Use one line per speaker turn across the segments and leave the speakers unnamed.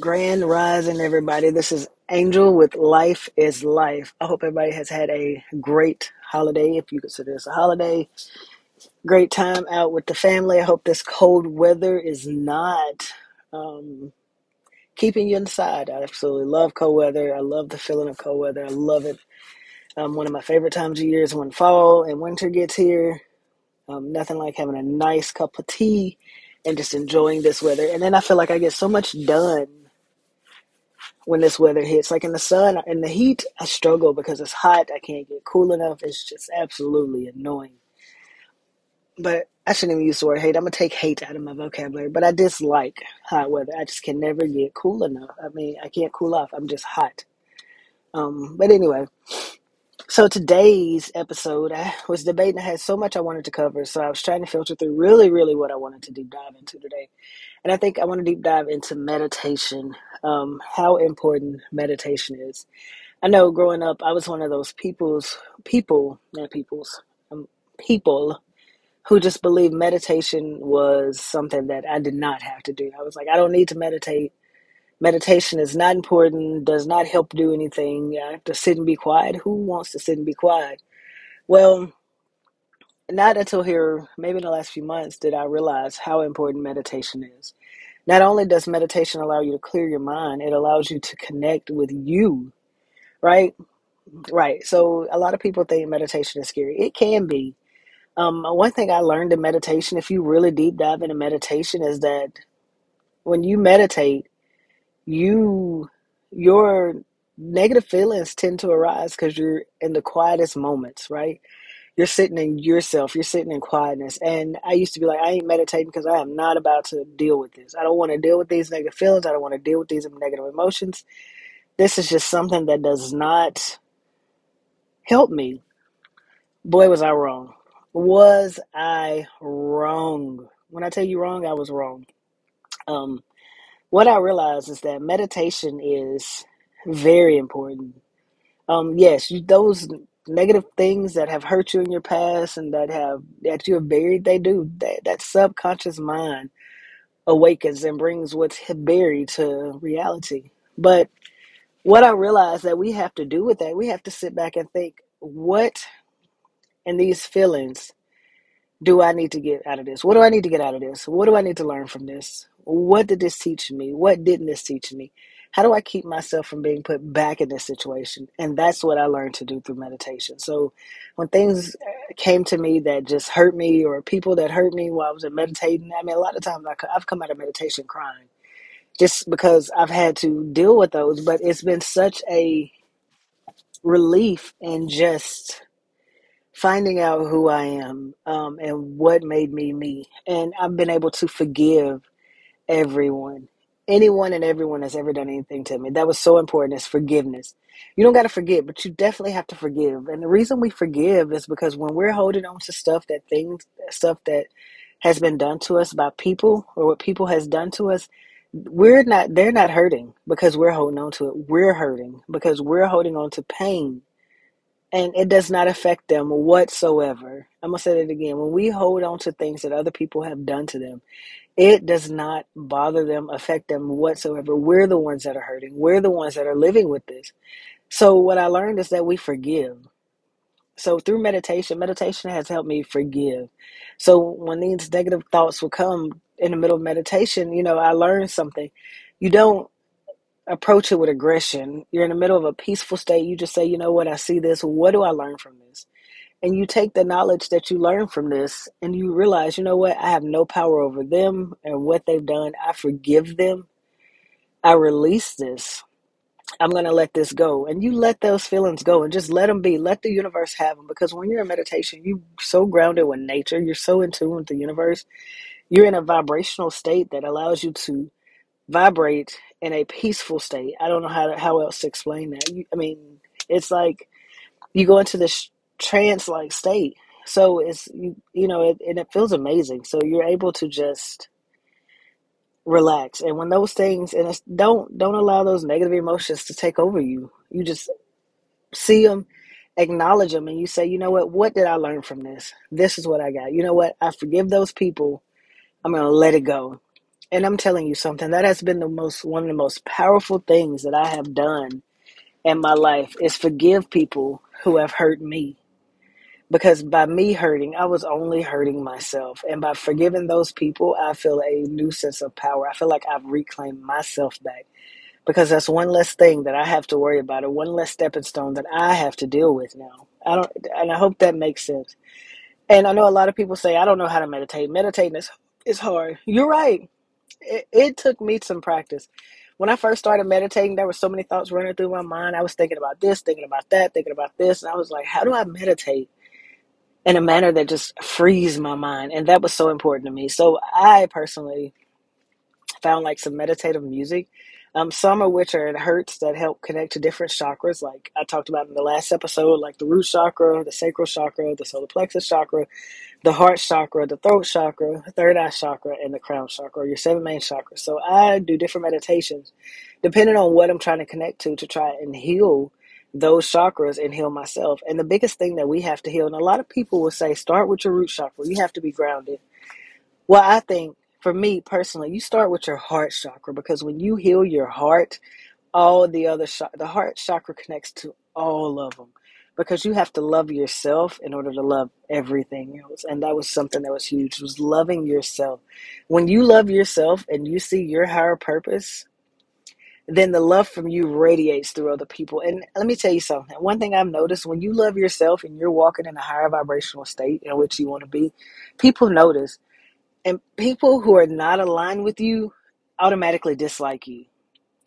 Grand Rising, everybody. This is Angel with Life is Life. I hope everybody has had a great holiday, if you consider this a holiday. Great time out with the family. I hope this cold weather is not um, keeping you inside. I absolutely love cold weather. I love the feeling of cold weather. I love it. Um, one of my favorite times of year is when fall and winter gets here. Um, nothing like having a nice cup of tea and just enjoying this weather. And then I feel like I get so much done when this weather hits. Like in the sun, in the heat, I struggle because it's hot. I can't get cool enough. It's just absolutely annoying. But I shouldn't even use the word hate. I'm gonna take hate out of my vocabulary. But I dislike hot weather. I just can never get cool enough. I mean, I can't cool off. I'm just hot. Um, but anyway, so today's episode, I was debating. I had so much I wanted to cover, so I was trying to filter through really, really what I wanted to deep dive into today. And I think I want to deep dive into meditation, um, how important meditation is. I know growing up, I was one of those people's people, not people's, um, people who just believed meditation was something that I did not have to do. I was like, I don't need to meditate. Meditation is not important, does not help do anything. I have to sit and be quiet. Who wants to sit and be quiet? Well, not until here, maybe in the last few months, did I realize how important meditation is. Not only does meditation allow you to clear your mind, it allows you to connect with you, right? Right. So a lot of people think meditation is scary. It can be. Um, one thing I learned in meditation, if you really deep dive into meditation, is that when you meditate, you your negative feelings tend to arise because you're in the quietest moments, right? You're sitting in yourself, you're sitting in quietness. And I used to be like, I ain't meditating because I am not about to deal with this. I don't want to deal with these negative feelings. I don't want to deal with these negative emotions. This is just something that does not help me Boy, was I wrong. Was I wrong? When I tell you wrong, I was wrong. Um, what I realized is that meditation is very important. Um, yes, those negative things that have hurt you in your past and that have that you have buried, they do. That, that subconscious mind awakens and brings what's buried to reality. But what I realized that we have to do with that, we have to sit back and think, what in these feelings do I need to get out of this? What do I need to get out of this? What do I need to learn from this? What did this teach me? What didn't this teach me? How do I keep myself from being put back in this situation? And that's what I learned to do through meditation. So when things came to me that just hurt me or people that hurt me while I was meditating, I mean, a lot of times I've come out of meditation crying just because I've had to deal with those. But it's been such a relief and just finding out who I am um, and what made me me. And I've been able to forgive everyone, anyone and everyone that's ever done anything to me. That was so important is forgiveness. You don't got to forget, but you definitely have to forgive. And the reason we forgive is because when we're holding on to stuff that things, stuff that has been done to us by people or what people has done to us, we're not, they're not hurting because we're holding on to it. We're hurting because we're holding on to pain and it does not affect them whatsoever. I'm gonna say that again. When we hold on to things that other people have done to them, it does not bother them, affect them whatsoever. We're the ones that are hurting. We're the ones that are living with this. So what I learned is that we forgive. So through meditation, meditation has helped me forgive. So when these negative thoughts will come in the middle of meditation, you know, I learned something. You don't approach it with aggression. You're in the middle of a peaceful state. You just say, you know what, I see this. What do I learn from this? And you take the knowledge that you learn from this and you realize, you know what, I have no power over them and what they've done. I forgive them. I release this. I'm going to let this go. And you let those feelings go and just let them be. Let the universe have them. Because when you're in meditation, you're so grounded with nature. You're so in tune with the universe. You're in a vibrational state that allows you to vibrate in a peaceful state. I don't know how to, how else to explain that. You, I mean, it's like you go into this trance like state. So it's you you know it, and it feels amazing. So you're able to just relax. And when those things and don't don't allow those negative emotions to take over you. You just see them, acknowledge them, and you say, you know what? What did I learn from this? This is what I got. You know what? I forgive those people. I'm gonna let it go And I'm telling you something, that has been the most one of the most powerful things that I have done in my life is forgive people who have hurt me. Because by me hurting, I was only hurting myself. And by forgiving those people, I feel a new sense of power. I feel like I've reclaimed myself back. Because that's one less thing that I have to worry about, or one less stepping stone that I have to deal with now. I don't and I hope that makes sense. And I know a lot of people say, I don't know how to meditate. Meditating is is hard. You're right. It, it took me some practice. When I first started meditating, there were so many thoughts running through my mind. I was thinking about this, thinking about that, thinking about this. And I was like, how do I meditate in a manner that just frees my mind? And that was so important to me. So I personally found like some meditative music. Um, some of which are in hertz that help connect to different chakras, like I talked about in the last episode, like the root chakra, the sacral chakra, the solar plexus chakra, the heart chakra, the throat chakra, third eye chakra, and the crown chakra, your seven main chakras. So I do different meditations depending on what I'm trying to connect to to try and heal those chakras and heal myself. And the biggest thing that we have to heal, and a lot of people will say, start with your root chakra. You have to be grounded. Well, I think for me personally, you start with your heart chakra because when you heal your heart, all the other chak- the heart chakra connects to all of them because you have to love yourself in order to love everything else and that was something that was huge was loving yourself. When you love yourself and you see your higher purpose then the love from you radiates through other people and let me tell you something one thing i've noticed when you love yourself and you're walking in a higher vibrational state in which you want to be people notice and people who are not aligned with you automatically dislike you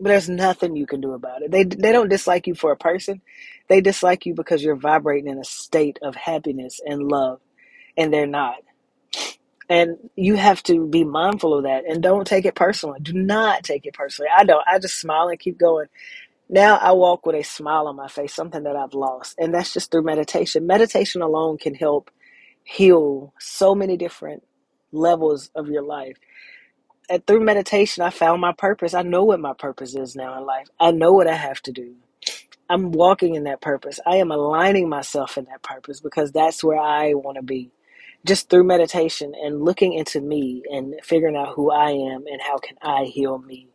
but there's nothing you can do about it. They they don't dislike you for a person. They dislike you because you're vibrating in a state of happiness and love, and they're not. And you have to be mindful of that and don't take it personally. Do not take it personally. I don't. I just smile and keep going. Now I walk with a smile on my face, something that I've lost. And that's just through meditation. Meditation alone can help heal so many different levels of your life and through meditation, I found my purpose. I know what my purpose is now in life. I know what I have to do. I'm walking in that purpose. I am aligning myself in that purpose because that's where I want to be. Just through meditation and looking into me and figuring out who I am and how can I heal me.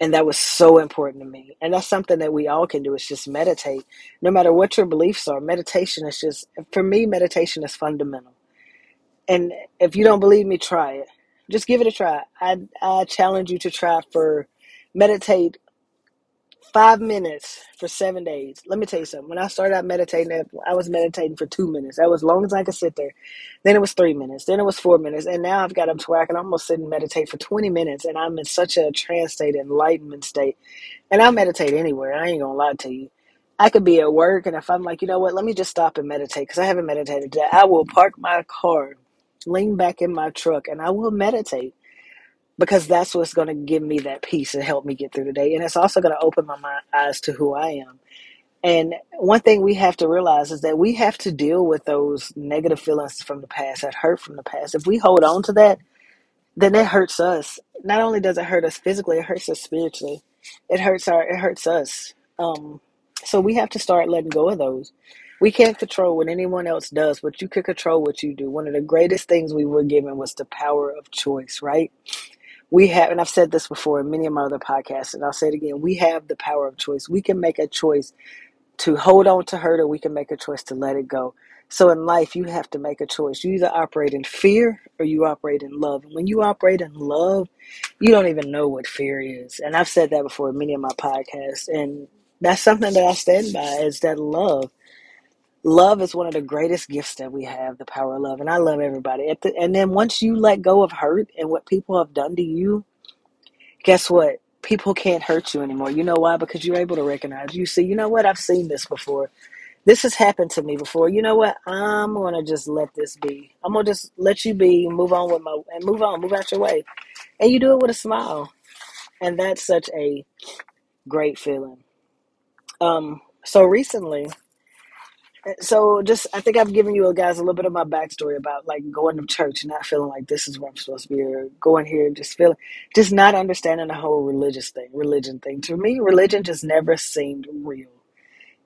And that was so important to me. And that's something that we all can do is just meditate. No matter what your beliefs are, meditation is just for me meditation is fundamental. And if you don't believe me, try it. Just give it a try. I I challenge you to try for meditate five minutes for seven days. Let me tell you something. When I started out meditating, I was meditating for two minutes. That was as long as I could sit there. Then it was three minutes. Then it was four minutes. And now I've got up to where I can almost sit and meditate for 20 minutes. And I'm in such a trance state, enlightenment state. And I'll meditate anywhere. I ain't going to lie to you. I could be at work, and if I'm like, you know what, let me just stop and meditate because I haven't meditated today, I will park my car, lean back in my truck, and I will meditate because that's what's going to give me that peace and help me get through the day. And it's also going to open my mind, eyes to who I am. And one thing we have to realize is that we have to deal with those negative feelings from the past, that hurt from the past. If we hold on to that, then it hurts us. Not only does it hurt us physically, it hurts us spiritually. It hurts our it hurts us. Um, so we have to start letting go of those. We can't control what anyone else does, but you can control what you do. One of the greatest things we were given was the power of choice, right? We have, and I've said this before in many of my other podcasts, and I'll say it again. We have the power of choice. We can make a choice to hold on to hurt, or we can make a choice to let it go. So in life, you have to make a choice. You either operate in fear or you operate in love. And when you operate in love, you don't even know what fear is. And I've said that before in many of my podcasts. And that's something that I stand by is that love. Love is one of the greatest gifts that we have, the power of love. And I love everybody. At the, and then once you let go of hurt and what people have done to you, guess what? People can't hurt you anymore. You know why? Because you're able to recognize. You see, you know what? I've seen this before. This has happened to me before. You know what? I'm gonna just let this be. I'm gonna just let you be, move on with my and move on, move out your way. And you do it with a smile. And that's such a great feeling. Um, so recently, so just I think I've given you guys a little bit of my backstory about like going to church and not feeling like this is where I'm supposed to be, or going here and just feeling, just not understanding the whole religious thing, religion thing. To me, religion just never seemed real.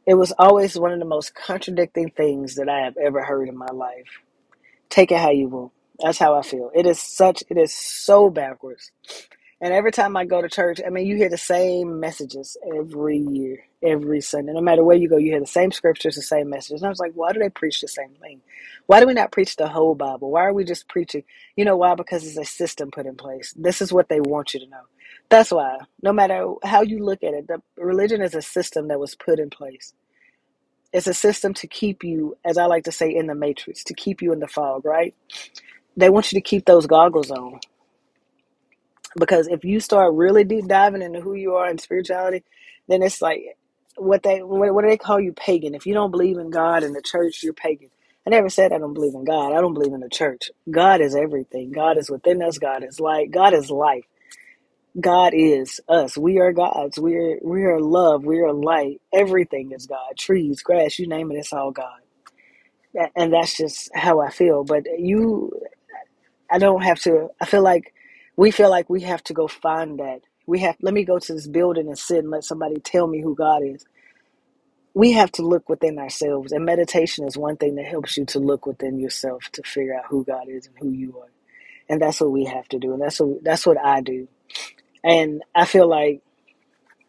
It was always one of the most contradicting things that I have ever heard in my life. Take it how you will. That's how I feel. It is such, it is so backwards. And every time I go to church, I mean, you hear the same messages every year, every Sunday. No matter where you go, you hear the same scriptures, the same messages. And I was like, why do they preach the same thing? Why do we not preach the whole Bible? Why are we just preaching? You know why? Because it's a system put in place. This is what they want you to know. That's why, no matter how you look at it, the religion is a system that was put in place. It's a system to keep you, as I like to say, in the matrix, to keep you in the fog, right? They want you to keep those goggles on because if you start really deep diving into who you are in spirituality, then it's like what they what, what do they call you pagan? If you don't believe in God and the church, you're pagan. I never said I don't believe in God. I don't believe in the church. God is everything. God is within us. God is light. God is life. God is us. We are gods. We are we are love. We are light. Everything is God. Trees, grass, you name it, it's all God. And that's just how I feel. But you I don't have to. I feel like we feel like we have to go find that. We have. Let me go to this building and sit and let somebody tell me who God is. We have to look within ourselves, and meditation is one thing that helps you to look within yourself to figure out who God is and who you are. And that's what we have to do, and that's what that's what I do. And I feel like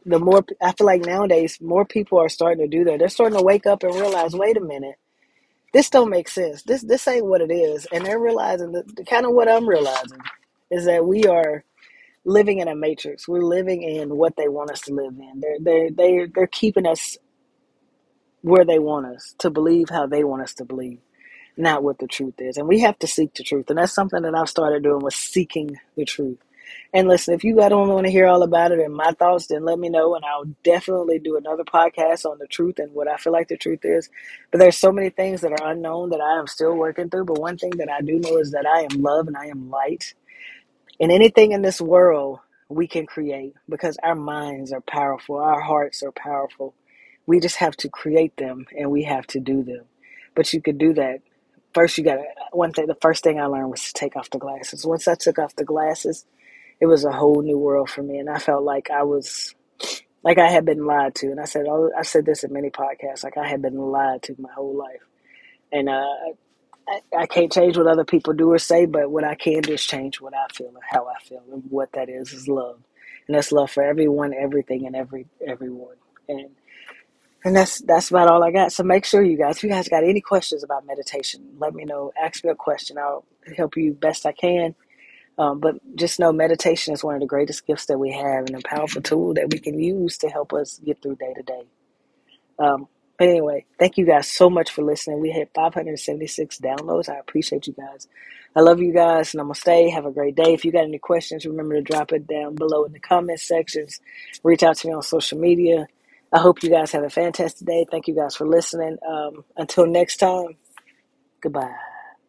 the more I feel like nowadays more people are starting to do that. They're starting to wake up and realize, wait a minute, this don't make sense. This this ain't what it is, and they're realizing the kind of what I'm realizing is that we are living in a matrix. We're living in what they want us to live in. They're they they they're keeping us where they want us to believe how they want us to believe, not what the truth is. And we have to seek the truth. And that's something that I've started doing was seeking the truth. And listen, if you guys don't want to hear all about it and my thoughts, then let me know, and I'll definitely do another podcast on the truth and what I feel like the truth is. But there's so many things that are unknown that I am still working through. But one thing that I do know is that I am love and I am light and anything in this world we can create because our minds are powerful, our hearts are powerful. We just have to create them and we have to do them. But you could do that. First, you got to, one thing, the first thing I learned was to take off the glasses. Once I took off the glasses, it was a whole new world for me. And I felt like I was, like I had been lied to. And I said, oh, I said this in many podcasts, like I had been lied to my whole life. And uh, I, can't change what other people do or say, but what I can do is change what I feel and how I feel, and what that is is love, and that's love for everyone, everything, and every everyone, and and that's that's about all I got. So make sure you guys, if you guys got any questions about meditation, let me know. Ask me a question. I'll help you best I can. Um, but just know meditation is one of the greatest gifts that we have, and a powerful tool that we can use to help us get through day to day. Um, but anyway, thank you guys so much for listening. We hit 576 downloads. I appreciate you guys. I love you guys, and I'm gonna stay. Have a great day. If you got any questions, remember to drop it down below in the comment sections. Reach out to me on social media. I hope you guys have a fantastic day. Thank you guys for listening. Um, until next time, goodbye.